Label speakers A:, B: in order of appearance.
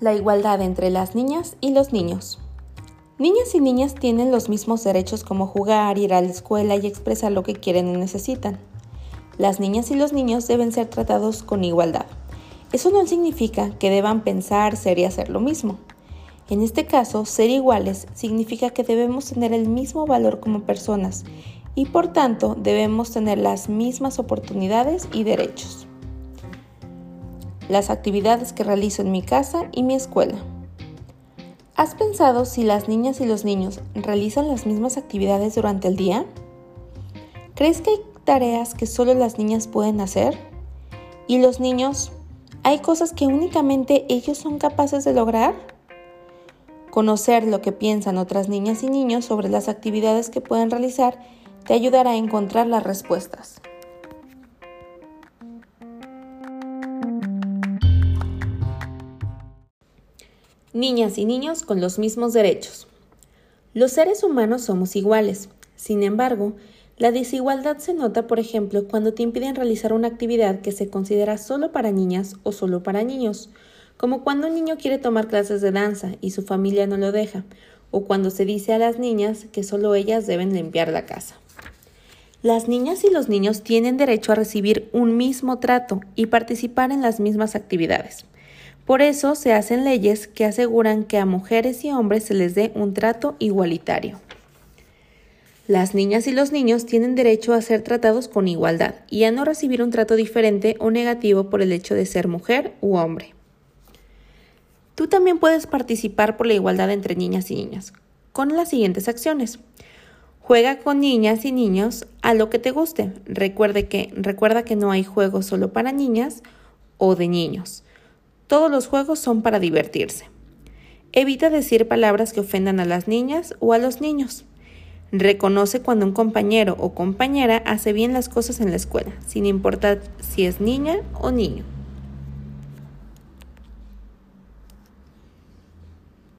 A: La igualdad entre las niñas y los niños. Niñas y niñas tienen los mismos derechos como jugar, ir a la escuela y expresar lo que quieren o necesitan. Las niñas y los niños deben ser tratados con igualdad. Eso no significa que deban pensar, ser y hacer lo mismo. En este caso, ser iguales significa que debemos tener el mismo valor como personas y por tanto debemos tener las mismas oportunidades y derechos las actividades que realizo en mi casa y mi escuela. ¿Has pensado si las niñas y los niños realizan las mismas actividades durante el día? ¿Crees que hay tareas que solo las niñas pueden hacer? ¿Y los niños? ¿Hay cosas que únicamente ellos son capaces de lograr? Conocer lo que piensan otras niñas y niños sobre las actividades que pueden realizar te ayudará a encontrar las respuestas. Niñas y niños con los mismos derechos. Los seres humanos somos iguales. Sin embargo, la desigualdad se nota, por ejemplo, cuando te impiden realizar una actividad que se considera solo para niñas o solo para niños, como cuando un niño quiere tomar clases de danza y su familia no lo deja, o cuando se dice a las niñas que solo ellas deben limpiar la casa. Las niñas y los niños tienen derecho a recibir un mismo trato y participar en las mismas actividades. Por eso se hacen leyes que aseguran que a mujeres y hombres se les dé un trato igualitario. Las niñas y los niños tienen derecho a ser tratados con igualdad y a no recibir un trato diferente o negativo por el hecho de ser mujer u hombre. Tú también puedes participar por la igualdad entre niñas y niños con las siguientes acciones. Juega con niñas y niños a lo que te guste. Recuerde que, recuerda que no hay juegos solo para niñas o de niños. Todos los juegos son para divertirse. Evita decir palabras que ofendan a las niñas o a los niños. Reconoce cuando un compañero o compañera hace bien las cosas en la escuela, sin importar si es niña o niño.